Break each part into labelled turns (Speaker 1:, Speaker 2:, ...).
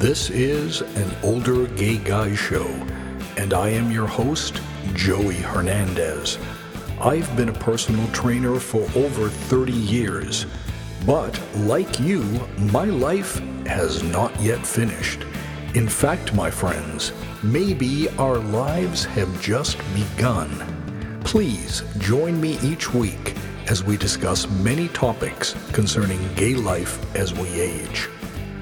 Speaker 1: This is an older gay guy show, and I am your host, Joey Hernandez. I've been a personal trainer for over 30 years, but like you, my life has not yet finished. In fact, my friends, maybe our lives have just begun. Please join me each week as we discuss many topics concerning gay life as we age.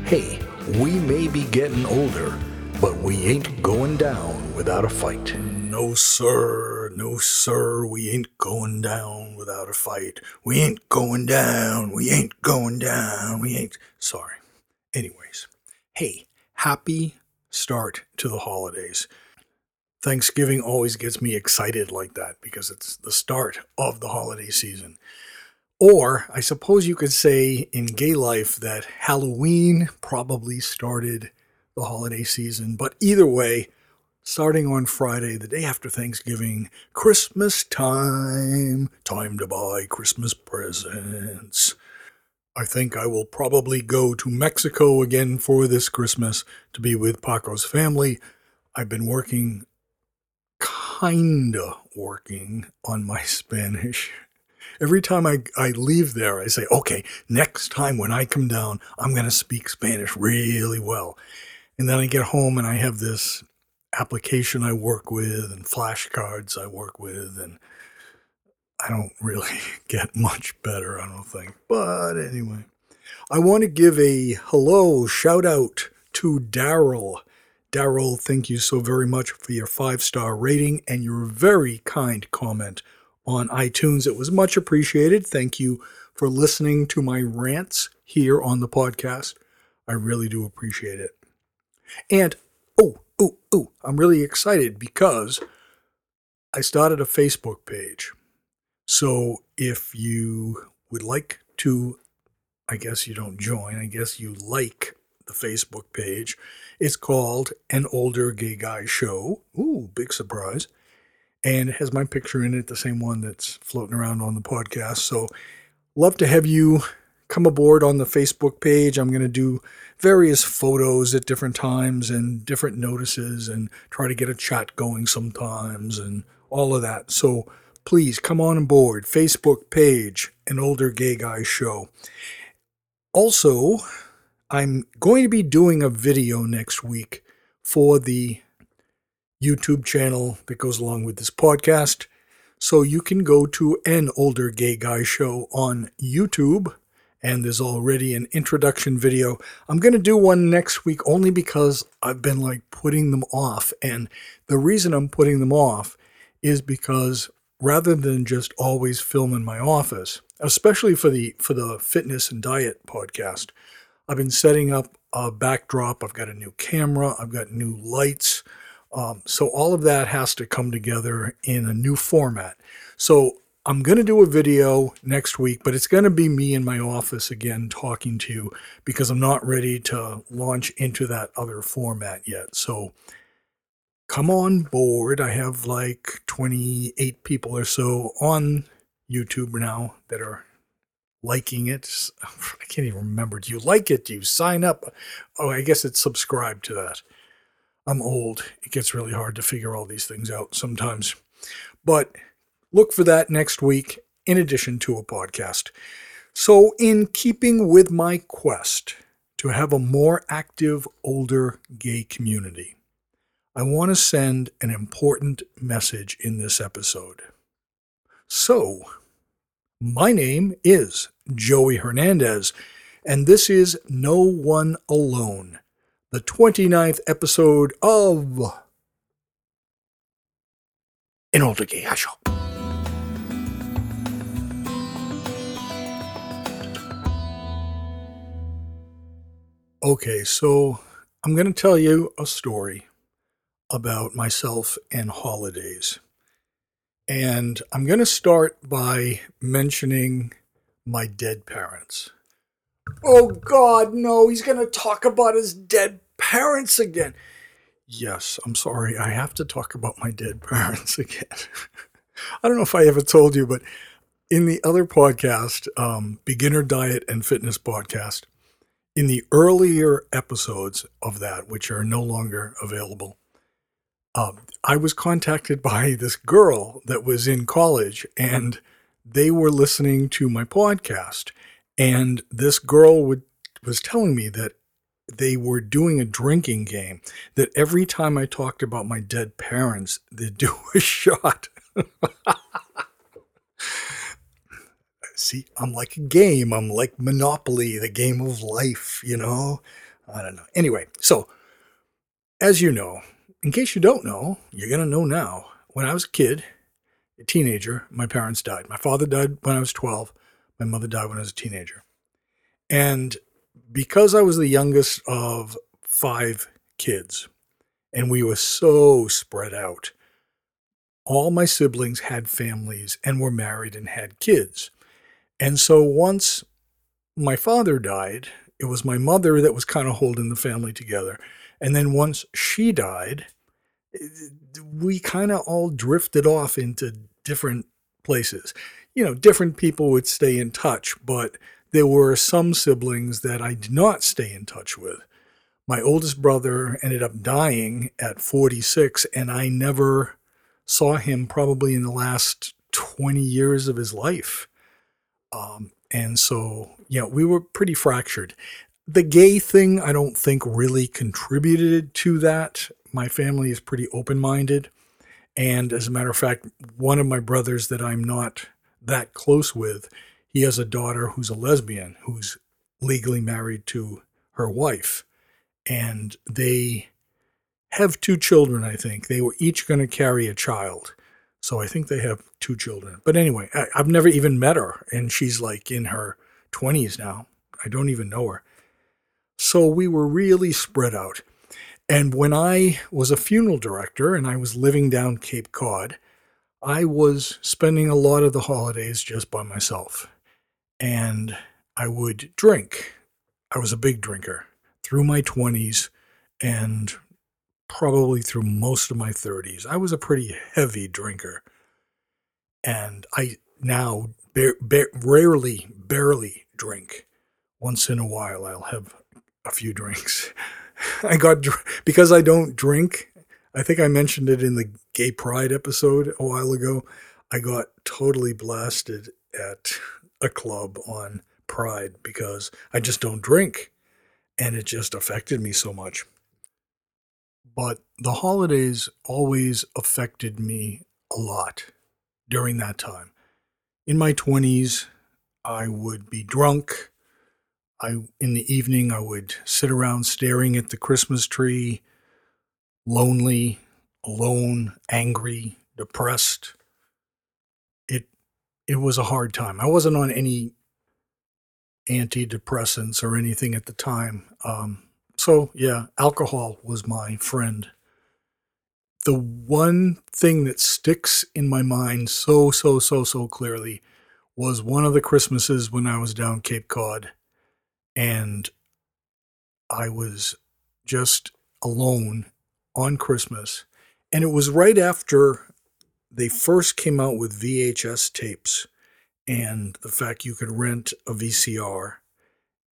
Speaker 1: Hey, we may be getting older, but we ain't going down without a fight. No, sir. No, sir. We ain't going down without a fight. We ain't going down. We ain't going down. We ain't. Sorry. Anyways, hey, happy start to the holidays. Thanksgiving always gets me excited like that because it's the start of the holiday season. Or I suppose you could say in gay life that Halloween probably started the holiday season. But either way, starting on Friday, the day after Thanksgiving, Christmas time, time to buy Christmas presents. I think I will probably go to Mexico again for this Christmas to be with Paco's family. I've been working, kinda working on my Spanish. Every time I, I leave there, I say, okay, next time when I come down, I'm going to speak Spanish really well. And then I get home and I have this application I work with and flashcards I work with, and I don't really get much better, I don't think. But anyway, I want to give a hello, shout out to Daryl. Daryl, thank you so very much for your five star rating and your very kind comment on iTunes. It was much appreciated. Thank you for listening to my rants here on the podcast. I really do appreciate it. And oh, oh, oh, I'm really excited because I started a Facebook page. So if you would like to, I guess you don't join, I guess you like the Facebook page. It's called An Older Gay Guy Show. Ooh, big surprise and it has my picture in it, the same one that's floating around on the podcast. So, love to have you come aboard on the Facebook page. I'm going to do various photos at different times and different notices and try to get a chat going sometimes and all of that. So, please come on board. Facebook page, An Older Gay Guy Show. Also, I'm going to be doing a video next week for the YouTube channel that goes along with this podcast. So you can go to an older gay guy show on YouTube, and there's already an introduction video. I'm going to do one next week only because I've been like putting them off. And the reason I'm putting them off is because rather than just always film in my office, especially for the for the fitness and diet podcast, I've been setting up a backdrop. I've got a new camera, I've got new lights. Um, so all of that has to come together in a new format. So I'm going to do a video next week, but it's going to be me in my office again talking to you because I'm not ready to launch into that other format yet. So come on board. I have like 28 people or so on YouTube now that are liking it. I can't even remember. Do you like it? Do you sign up? Oh, I guess it's subscribe to that. I'm old. It gets really hard to figure all these things out sometimes. But look for that next week in addition to a podcast. So, in keeping with my quest to have a more active older gay community, I want to send an important message in this episode. So, my name is Joey Hernandez, and this is No One Alone the 29th episode of An Older Gay Show. Okay, so I'm going to tell you a story about myself and holidays. And I'm going to start by mentioning my dead parents. Oh God, no, he's going to talk about his dead parents again. Yes, I'm sorry. I have to talk about my dead parents again. I don't know if I ever told you, but in the other podcast, um, Beginner Diet and Fitness Podcast, in the earlier episodes of that, which are no longer available, um, I was contacted by this girl that was in college and they were listening to my podcast. And this girl would, was telling me that they were doing a drinking game, that every time I talked about my dead parents, they'd do a shot. See, I'm like a game. I'm like Monopoly, the game of life, you know? I don't know. Anyway, so as you know, in case you don't know, you're going to know now. When I was a kid, a teenager, my parents died. My father died when I was 12. My mother died when I was a teenager. And because I was the youngest of five kids, and we were so spread out, all my siblings had families and were married and had kids. And so once my father died, it was my mother that was kind of holding the family together. And then once she died, eh, we kind of all drifted off into different places. You know, different people would stay in touch, but there were some siblings that I did not stay in touch with. My oldest brother ended up dying at 46, and I never saw him probably in the last 20 years of his life. Um, and so, yeah, we were pretty fractured. The gay thing, I don't think really contributed to that. My family is pretty open minded. And as a matter of fact, one of my brothers that I'm not that close with, he has a daughter who's a lesbian who's legally married to her wife. And they have two children, I think. They were each going to carry a child. So I think they have two children. But anyway, I, have never even met her. And she's like in her 20s now. I don't even know her. So we were really spread out. And when I was a funeral director and I was living down Cape Cod, I was spending a lot of the holidays just by myself. And I would drink. I was a big drinker through my 20s and probably through most of my 30s. I was a pretty heavy drinker. And I now rarely, barely drink. Once in a while, I'll have a few drinks. I got because I don't drink. I think I mentioned it in the gay pride episode a while ago. I got totally blasted at a club on pride because I just don't drink and it just affected me so much. But the holidays always affected me a lot during that time. In my 20s, I would be drunk I in the evening I would sit around staring at the Christmas tree, lonely, alone, angry, depressed. It it was a hard time. I wasn't on any antidepressants or anything at the time. Um, so yeah, alcohol was my friend. The one thing that sticks in my mind so so so so clearly was one of the Christmases when I was down Cape Cod and I was just alone on Christmas. And it was right after they first came out with VHS tapes and the fact you could rent a VCR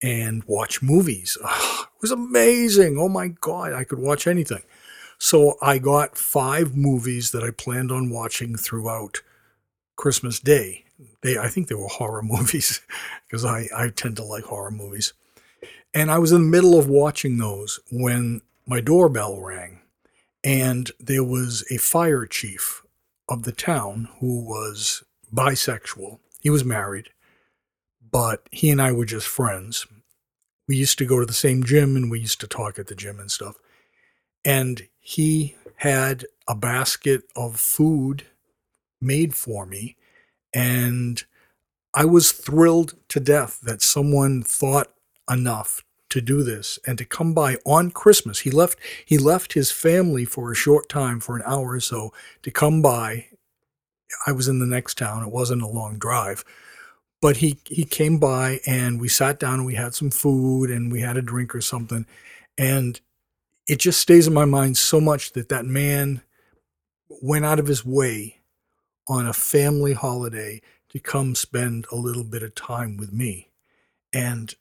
Speaker 1: and watch movies. Oh, it was amazing. Oh my God, I could watch anything. So I got five movies that I planned on watching throughout Christmas Day. They, I think they were horror movies because I, I tend to like horror movies. And I was in the middle of watching those when my doorbell rang, and there was a fire chief of the town who was bisexual. He was married, but he and I were just friends. We used to go to the same gym and we used to talk at the gym and stuff. And he had a basket of food made for me. And I was thrilled to death that someone thought enough to do this and to come by on Christmas. He left he left his family for a short time for an hour or so to come by. I was in the next town. It wasn't a long drive. But he he came by and we sat down and we had some food and we had a drink or something and it just stays in my mind so much that that man went out of his way on a family holiday to come spend a little bit of time with me. And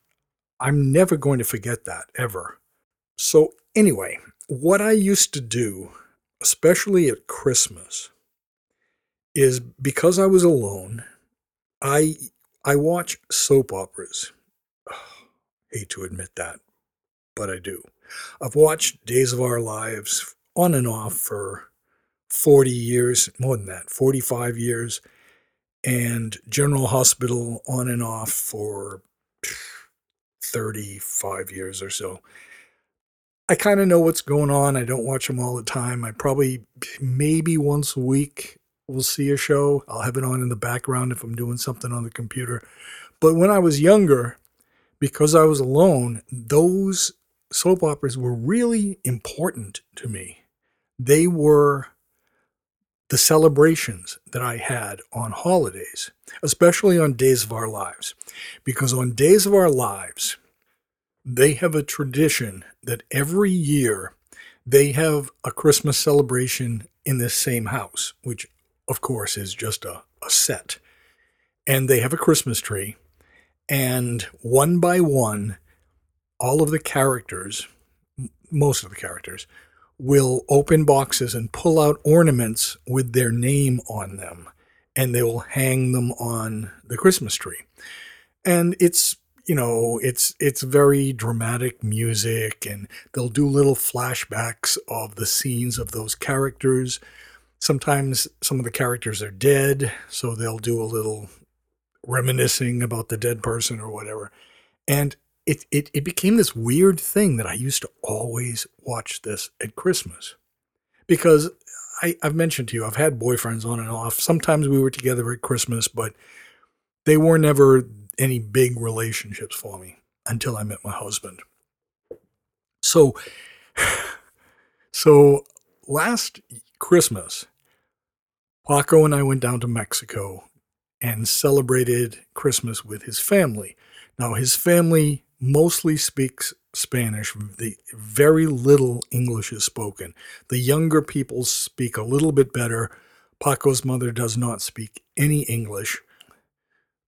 Speaker 1: I'm never going to forget that ever. So, anyway, what I used to do, especially at Christmas, is because I was alone, I I watch soap operas. hate to admit that, but I do. I've watched Days of Our Lives on and off for 40 years, more than that, 45 years, and General Hospital on and off for 35 years or so. I kind of know what's going on. I don't watch them all the time. I probably, maybe once a week, will see a show. I'll have it on in the background if I'm doing something on the computer. But when I was younger, because I was alone, those soap operas were really important to me. They were the celebrations that I had on holidays, especially on Days of Our Lives. Because on Days of Our Lives, they have a tradition that every year they have a Christmas celebration in this same house, which of course is just a, a set. And they have a Christmas tree, and one by one, all of the characters, most of the characters, will open boxes and pull out ornaments with their name on them and they will hang them on the Christmas tree. And it's you know, it's it's very dramatic music and they'll do little flashbacks of the scenes of those characters. Sometimes some of the characters are dead, so they'll do a little reminiscing about the dead person or whatever. And it, it, it became this weird thing that I used to always watch this at Christmas because I, I've mentioned to you, I've had boyfriends on and off. Sometimes we were together at Christmas, but they were never any big relationships for me until I met my husband. So, so last Christmas, Paco and I went down to Mexico and celebrated Christmas with his family. Now, his family mostly speaks Spanish. The very little English is spoken. The younger people speak a little bit better. Paco's mother does not speak any English.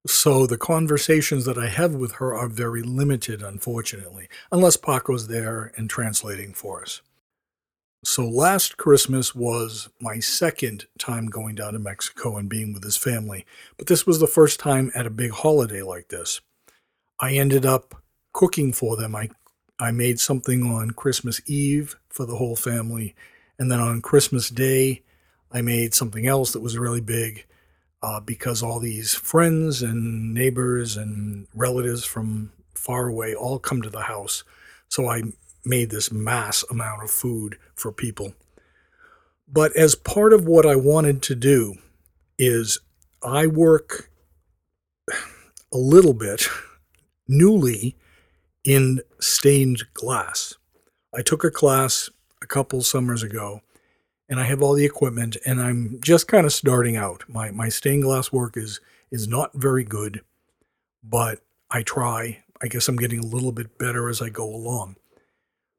Speaker 1: So the conversations that I have with her are very limited, unfortunately, unless Paco's there and translating for us. So last Christmas was my second time going down to Mexico and being with his family, but this was the first time at a big holiday like this. I ended up cooking for them. I I made something on Christmas Eve for the whole family, and then on Christmas Day, I made something else that was really big uh, because all these friends and neighbors and relatives from far away all come to the house. So I made this mass amount of food for people. But as part of what I wanted to do is I work a little bit newly in stained glass. I took a class a couple summers ago and I have all the equipment and I'm just kind of starting out. My my stained glass work is is not very good, but I try. I guess I'm getting a little bit better as I go along.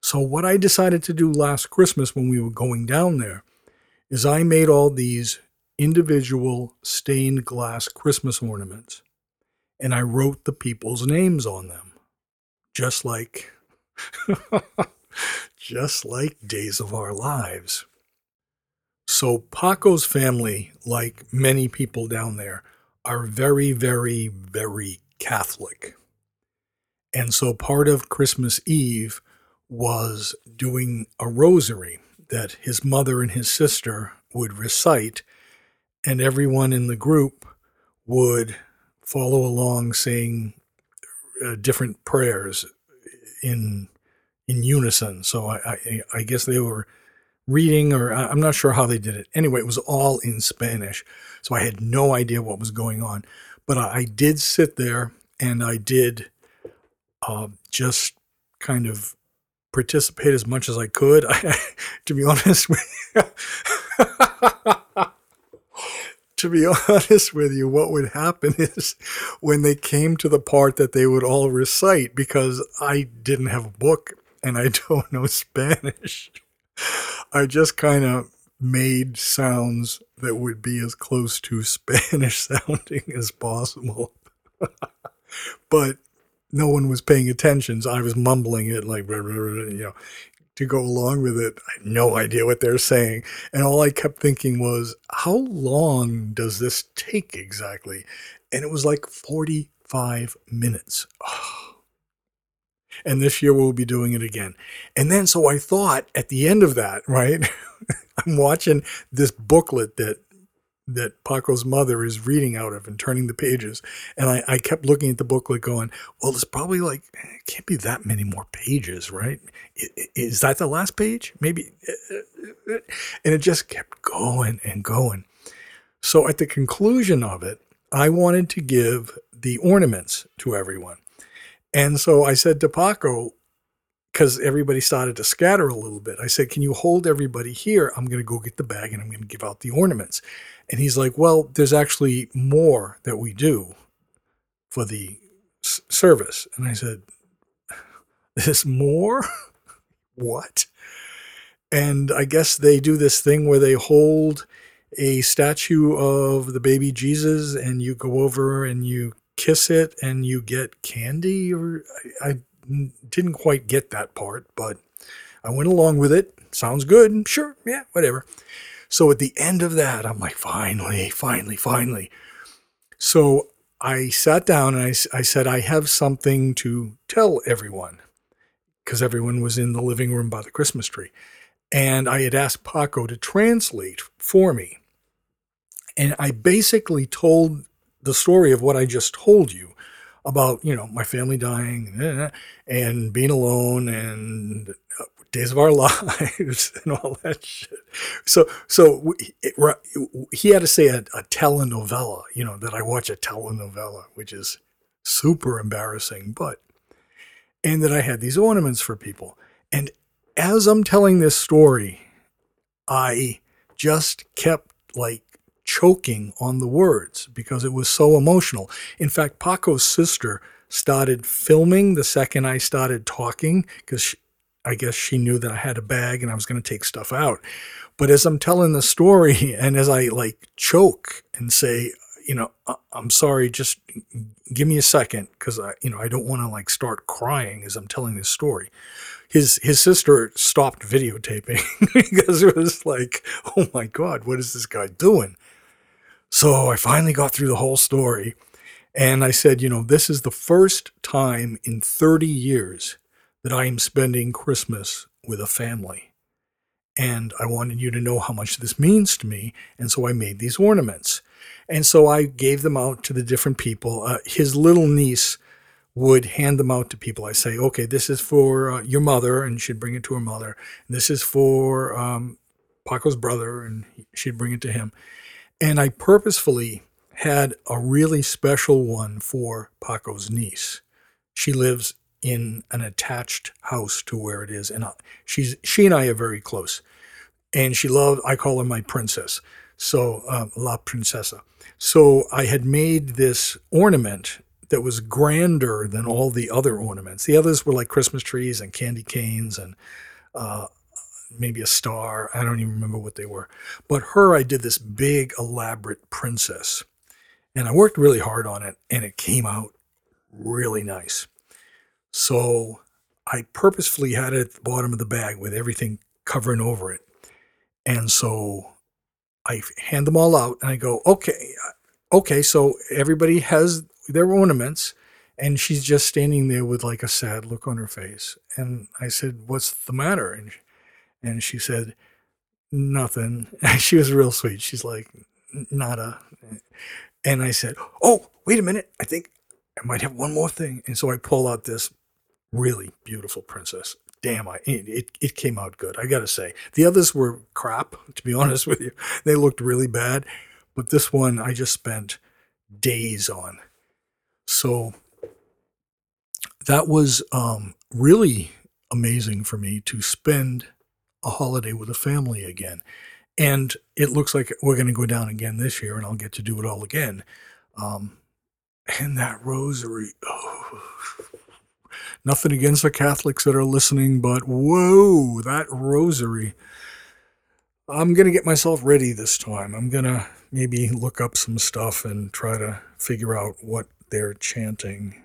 Speaker 1: So, what I decided to do last Christmas when we were going down there is I made all these individual stained glass Christmas ornaments and I wrote the people's names on them, just like. just like Days of Our Lives. So, Paco's family, like many people down there, are very, very, very Catholic. And so, part of Christmas Eve was doing a rosary that his mother and his sister would recite, and everyone in the group would follow along saying uh, different prayers in in unison. So I, I, I guess they were reading, or I'm not sure how they did it. Anyway, it was all in Spanish, so I had no idea what was going on. But I, I did sit there and I did uh, just kind of participate as much as I could. I, to be honest to be honest with you, what would happen is when they came to the part that they would all recite, because I didn't have a book and I don't know Spanish, I just kind of made sounds that would be as close to Spanish sounding as possible. but no one was paying attention. So I was mumbling it like, you know, to go along with it. I had no idea what they're saying. And all I kept thinking was, how long does this take exactly? And it was like 45 minutes. Oh. And this year we'll be doing it again. And then, so I thought at the end of that, right? I'm watching this booklet that that Paco's mother is reading out of and turning the pages. And I, I kept looking at the booklet going, well, there's probably like, it can't be that many more pages, right? Is that the last page? Maybe. Eh, eh, and it just kept going and going. So at the conclusion of it, I wanted to give the ornaments to everyone. And so I said to Paco, because everybody started to scatter a little bit, I said, Can you hold everybody here? I'm going to go get the bag and I'm going to give out the ornaments. And he's like, Well, there's actually more that we do for the s- service. And I said, There's more? what? And I guess they do this thing where they hold a statue of the baby Jesus and you go over and you kiss it and you get candy or I, I didn't quite get that part, but I went along with it. Sounds good. Sure. Yeah, whatever. So at the end of that, I'm like, finally, finally, finally. So I sat down and I, I said, I have something to tell everyone because everyone was in the living room by the Christmas tree. And I had asked Paco to translate for me. And I basically told the story of what I just told you about, you know, my family dying and being alone and uh, days of our lives and all that shit. So, so it, he had to say a, a telenovela, you know, that I watch a telenovela, which is super embarrassing, but, and that I had these ornaments for people. And as I'm telling this story, I just kept like choking on the words because it was so emotional. In fact, Paco's sister started filming the second I started talking because I guess she knew that I had a bag and I was going to take stuff out. But as I'm telling the story and as I like choke and say, you know, uh, I'm sorry, just give me a second because I, you know, I don't want to like start crying as I'm telling this story. His his sister stopped videotaping because it was like, oh my god, what is this guy doing? So I finally got through the whole story. And I said, you know, this is the first time in 30 years that I am spending Christmas with a family. And I wanted you to know how much this means to me. And so I made these ornaments. And so I gave them out to the different people. Uh, his little niece would hand them out to people. I say, okay, this is for uh, your mother, and she'd bring it to her mother. This is for um, Paco's brother, and she'd bring it to him. And I purposefully had a really special one for Paco's niece. She lives in an attached house to where it is, and she's she and I are very close. And she loved. I call her my princess. So uh, La Princesa. So I had made this ornament that was grander than all the other ornaments. The others were like Christmas trees and candy canes and uh, maybe a star. I don't even remember what they were. But her, I did this big, elaborate princess. And I worked really hard on it, and it came out really nice. So I purposefully had it at the bottom of the bag with everything covering over it. And so I hand them all out and I go, okay, uh, okay, so everybody has their ornaments. And she's just standing there with like a sad look on her face. And I said, What's the matter? And and she said, Nothing. she was real sweet. She's like, Nada. And I said, Oh, wait a minute. I think I might have one more thing. And so I pull out this really beautiful princess. Damn, I it, it came out good. I got to say, the others were crap. To be honest with you, they looked really bad, but this one I just spent days on. So that was um, really amazing for me to spend a holiday with a family again. And it looks like we're going to go down again this year, and I'll get to do it all again. Um, and that rosary, oh, nothing against the Catholics that are listening, but whoa, that rosary. I'm going to get myself ready this time. I'm going to maybe look up some stuff and try to figure out what they're chanting.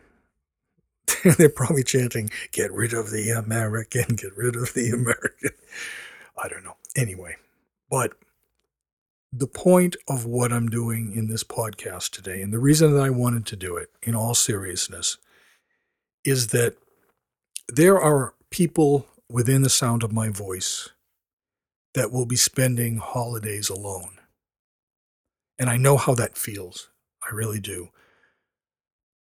Speaker 1: They're probably chanting, get rid of the American, get rid of the American. I don't know. Anyway, but the point of what I'm doing in this podcast today, and the reason that I wanted to do it in all seriousness, is that there are people within the sound of my voice that will be spending holidays alone. And I know how that feels. I really do.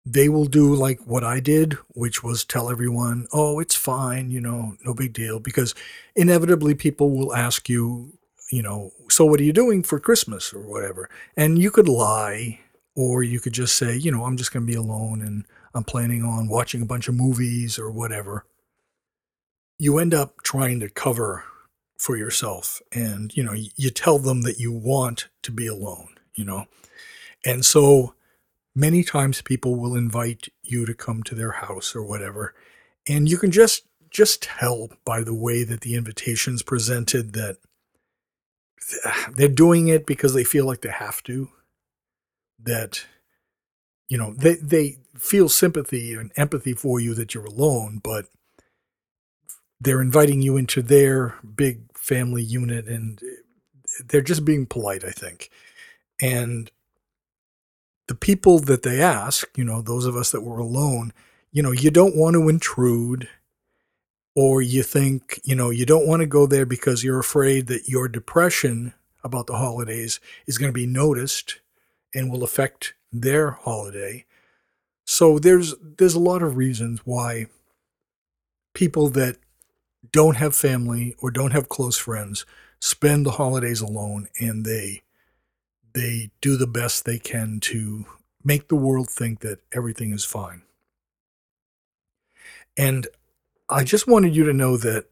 Speaker 1: They will do like what I did, which was tell everyone, oh, it's fine, you know, no big deal. Because inevitably people will ask you, you know, so what are you doing for Christmas or whatever? And you could lie, or you could just say, you know, I'm just going to be alone and I'm planning on watching a bunch of movies or whatever. You end up trying to cover for yourself and you know you tell them that you want to be alone you know and so many times people will invite you to come to their house or whatever and you can just just tell by the way that the invitation's presented that they're doing it because they feel like they have to that you know they they feel sympathy and empathy for you that you're alone but they're inviting you into their big family unit and they're just being polite, I think. And the people that they ask, you know, those of us that were alone, you know, you don't want to intrude or you think, you know, you don't want to go there because you're afraid that your depression about the holidays is going to be noticed and will affect their holiday. So there's there's a lot of reasons why people that don't have family or don't have close friends spend the holidays alone and they they do the best they can to make the world think that everything is fine. And I just wanted you to know that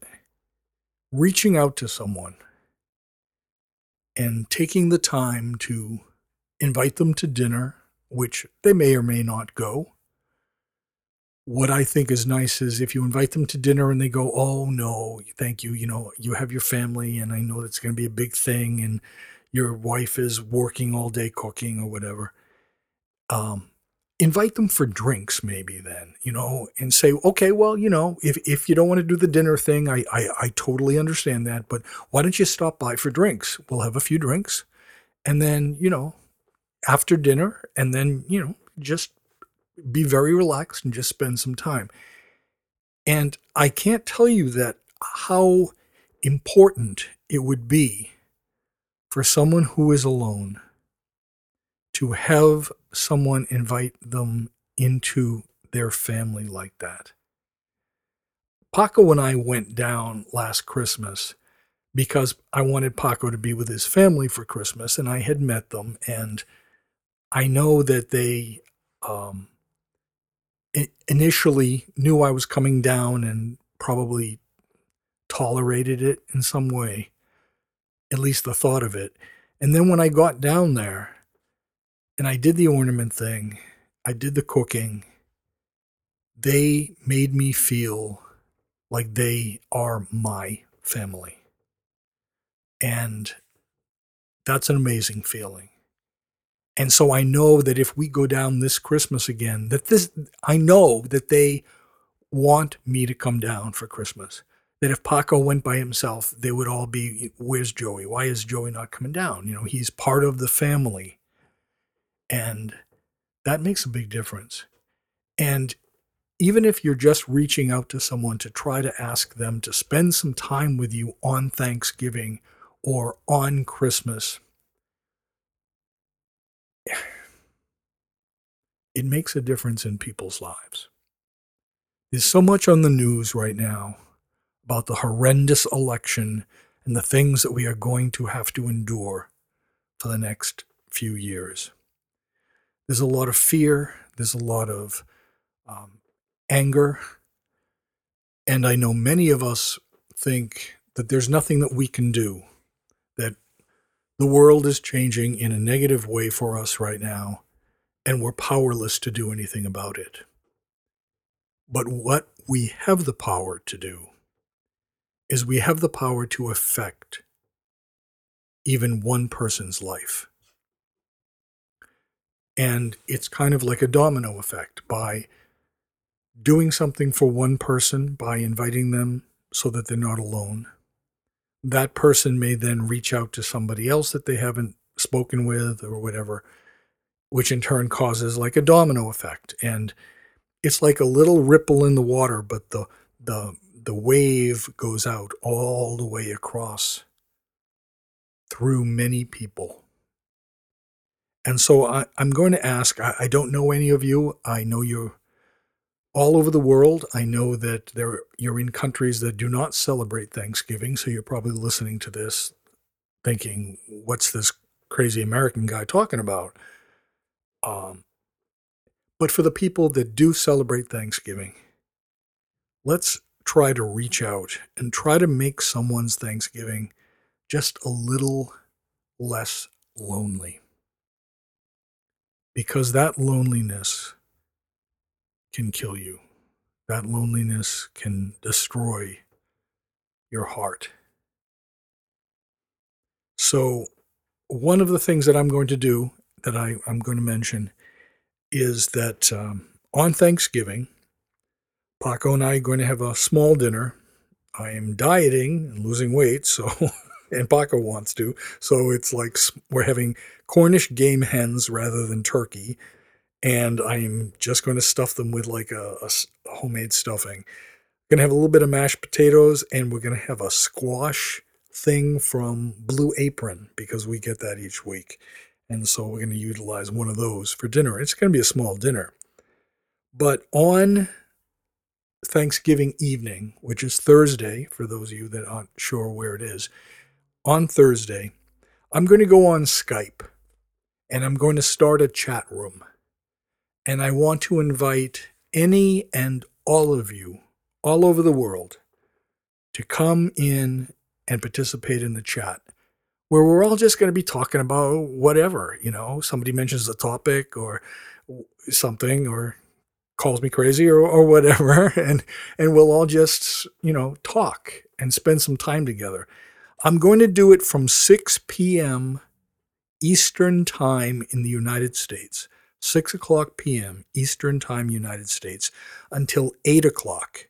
Speaker 1: reaching out to someone and taking the time to invite them to dinner, which they may or may not go, what I think is nice is if you invite them to dinner and they go, "Oh no, thank you. You know, you have your family, and I know it's going to be a big thing, and your wife is working all day cooking or whatever." Um, invite them for drinks, maybe then, you know, and say, "Okay, well, you know, if if you don't want to do the dinner thing, I I, I totally understand that, but why don't you stop by for drinks? We'll have a few drinks, and then you know, after dinner, and then you know, just be very relaxed and just spend some time. And I can't tell you that how important it would be for someone who is alone to have someone invite them into their family like that. Paco and I went down last Christmas because I wanted Paco to be with his family for Christmas, and I had met them, and I know that they um, initially knew I was coming down and probably tolerated it in some way, at least the thought of it. And then when I got down there and I did the ornament thing, I did the cooking, they made me feel like they are my family. And that's an amazing feeling. And so I know that if we go down this Christmas again, that this, I know that they want me to come down for Christmas. That if Paco went by himself, they would all be, where's Joey? Why is Joey not coming down? You know, he's part of the family. And that makes a big difference. And even if you're just reaching out to someone to try to ask them to spend some time with you on Thanksgiving or on Christmas, it makes a difference in people's lives. There's so much on the news right now about the horrendous election and the things that we are going to have to endure for the next few years. There's a lot of fear, there's a lot of um, anger, and I know many of us think that there's nothing that we can do, the world is changing in a negative way for us right now, and we're powerless to do anything about it. But what we have the power to do is we have the power to affect even one person's life. And it's kind of like a domino effect by doing something for one person by inviting them so that they're not alone. That person may then reach out to somebody else that they haven't spoken with or whatever, which in turn causes like a domino effect. And it's like a little ripple in the water, but the the the wave goes out all the way across through many people. And so I, am going to ask I, I, don't know any of you. I know you're all over the world. I know that there, you're in countries that do not celebrate Thanksgiving. So you're probably listening to this thinking, what's this crazy American guy talking about? Um, but for the people that do celebrate Thanksgiving, let's try to reach out and try to make someone's Thanksgiving just a little less lonely. Because that loneliness can kill you. That loneliness can destroy your heart. So, one of the things that I'm going to do that I, am going to mention is that um, on Thanksgiving, Paco and I are going to have a small dinner. I am dieting and losing weight, so and Paco wants to. So it's like we're having Cornish game hens rather than turkey, and I'm just going to stuff them with like a, a homemade stuffing. Going to have a little bit of mashed potatoes, and we're going to have a squash thing from Blue Apron because we get that each week. And so we're going to utilize one of those for dinner. It's going to be a small dinner. But on Thanksgiving evening, which is Thursday, for those of you that aren't sure where it is, on Thursday, I'm going to go on Skype and I'm going to start a chat room. And I want to invite any and all of you all over the world to come in and participate in the chat where we're all just going to be talking about whatever, you know, somebody mentions a topic or something or calls me crazy or, or whatever and and we'll all just you know talk and spend some time together. I'm going to do it from 6 p.m eastern time in the united states 6 o'clock p.m eastern time united states until 8 o'clock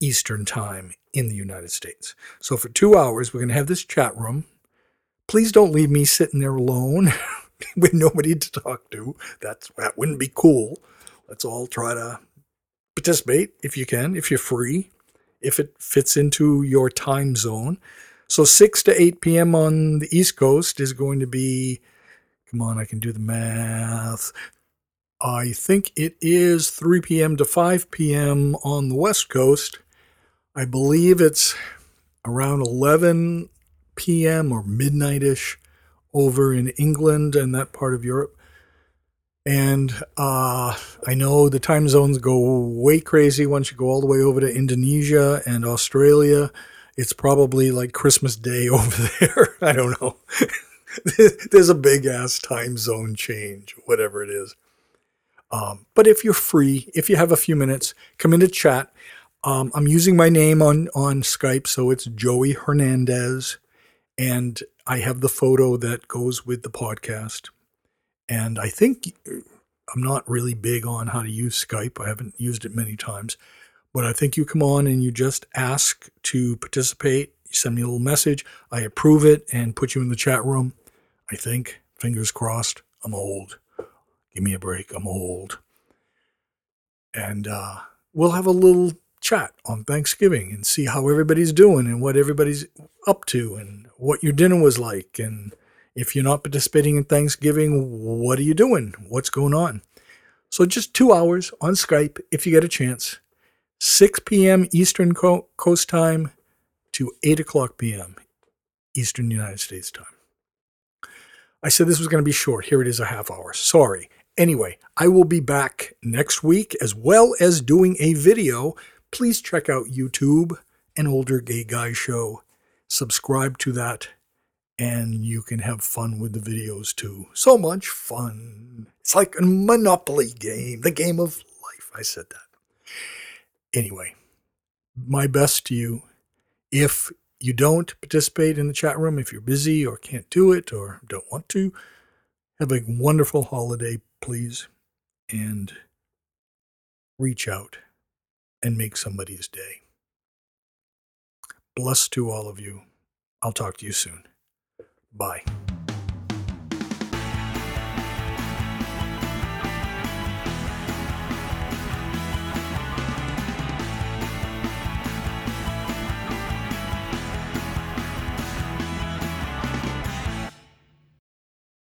Speaker 1: eastern time in the united states so for two hours we're going to have this chat room please don't leave me sitting there alone with nobody to talk to that's that wouldn't be cool Let's all try to participate if you can, if you're free, if it fits into your time zone. So 6 to 8 p.m. on the East Coast is going to be, come on, I can do the math. I think it is 3 p.m. to 5 p.m. on the West Coast. I believe it's around 11 p.m. or midnightish over in England and that part of Europe. And uh, I know the time zones go way crazy once you go all the way over to Indonesia and Australia. It's probably like Christmas Day over there. I don't know. There's a big ass time zone change, whatever it is. Um, but if you're free, if you have a few minutes, come into chat. Um, I'm using my name on on Skype, so it's Joey Hernandez, and I have the photo that goes with the podcast. And I think I'm not really big on how to use Skype. I haven't used it many times. But I think you come on and you just ask to participate. You send me a little message. I approve it and put you in the chat room. I think, fingers crossed, I'm old. Give me a break. I'm old. And uh, we'll have a little chat on Thanksgiving and see how everybody's doing and what everybody's up to and what your dinner was like and if you're not participating in Thanksgiving, what are you doing? What's going on? So just two hours on Skype if you get a chance. 6 p.m. Eastern Coast time to 8 o'clock p.m. Eastern United States time. I said this was going to be short. Here it is a half hour. Sorry. Anyway, I will be back next week as well as doing a video. Please check out YouTube, an older gay guy show. Subscribe to that and you can have fun with the videos too. So much fun. It's like a Monopoly game, the game of life. I said that. Anyway, my best to you. If you don't participate in the chat room, if you're busy or can't do it or don't want to, have a wonderful holiday, please. And reach out and make somebody's day. Bless to all of you. I'll talk to you soon. Bye.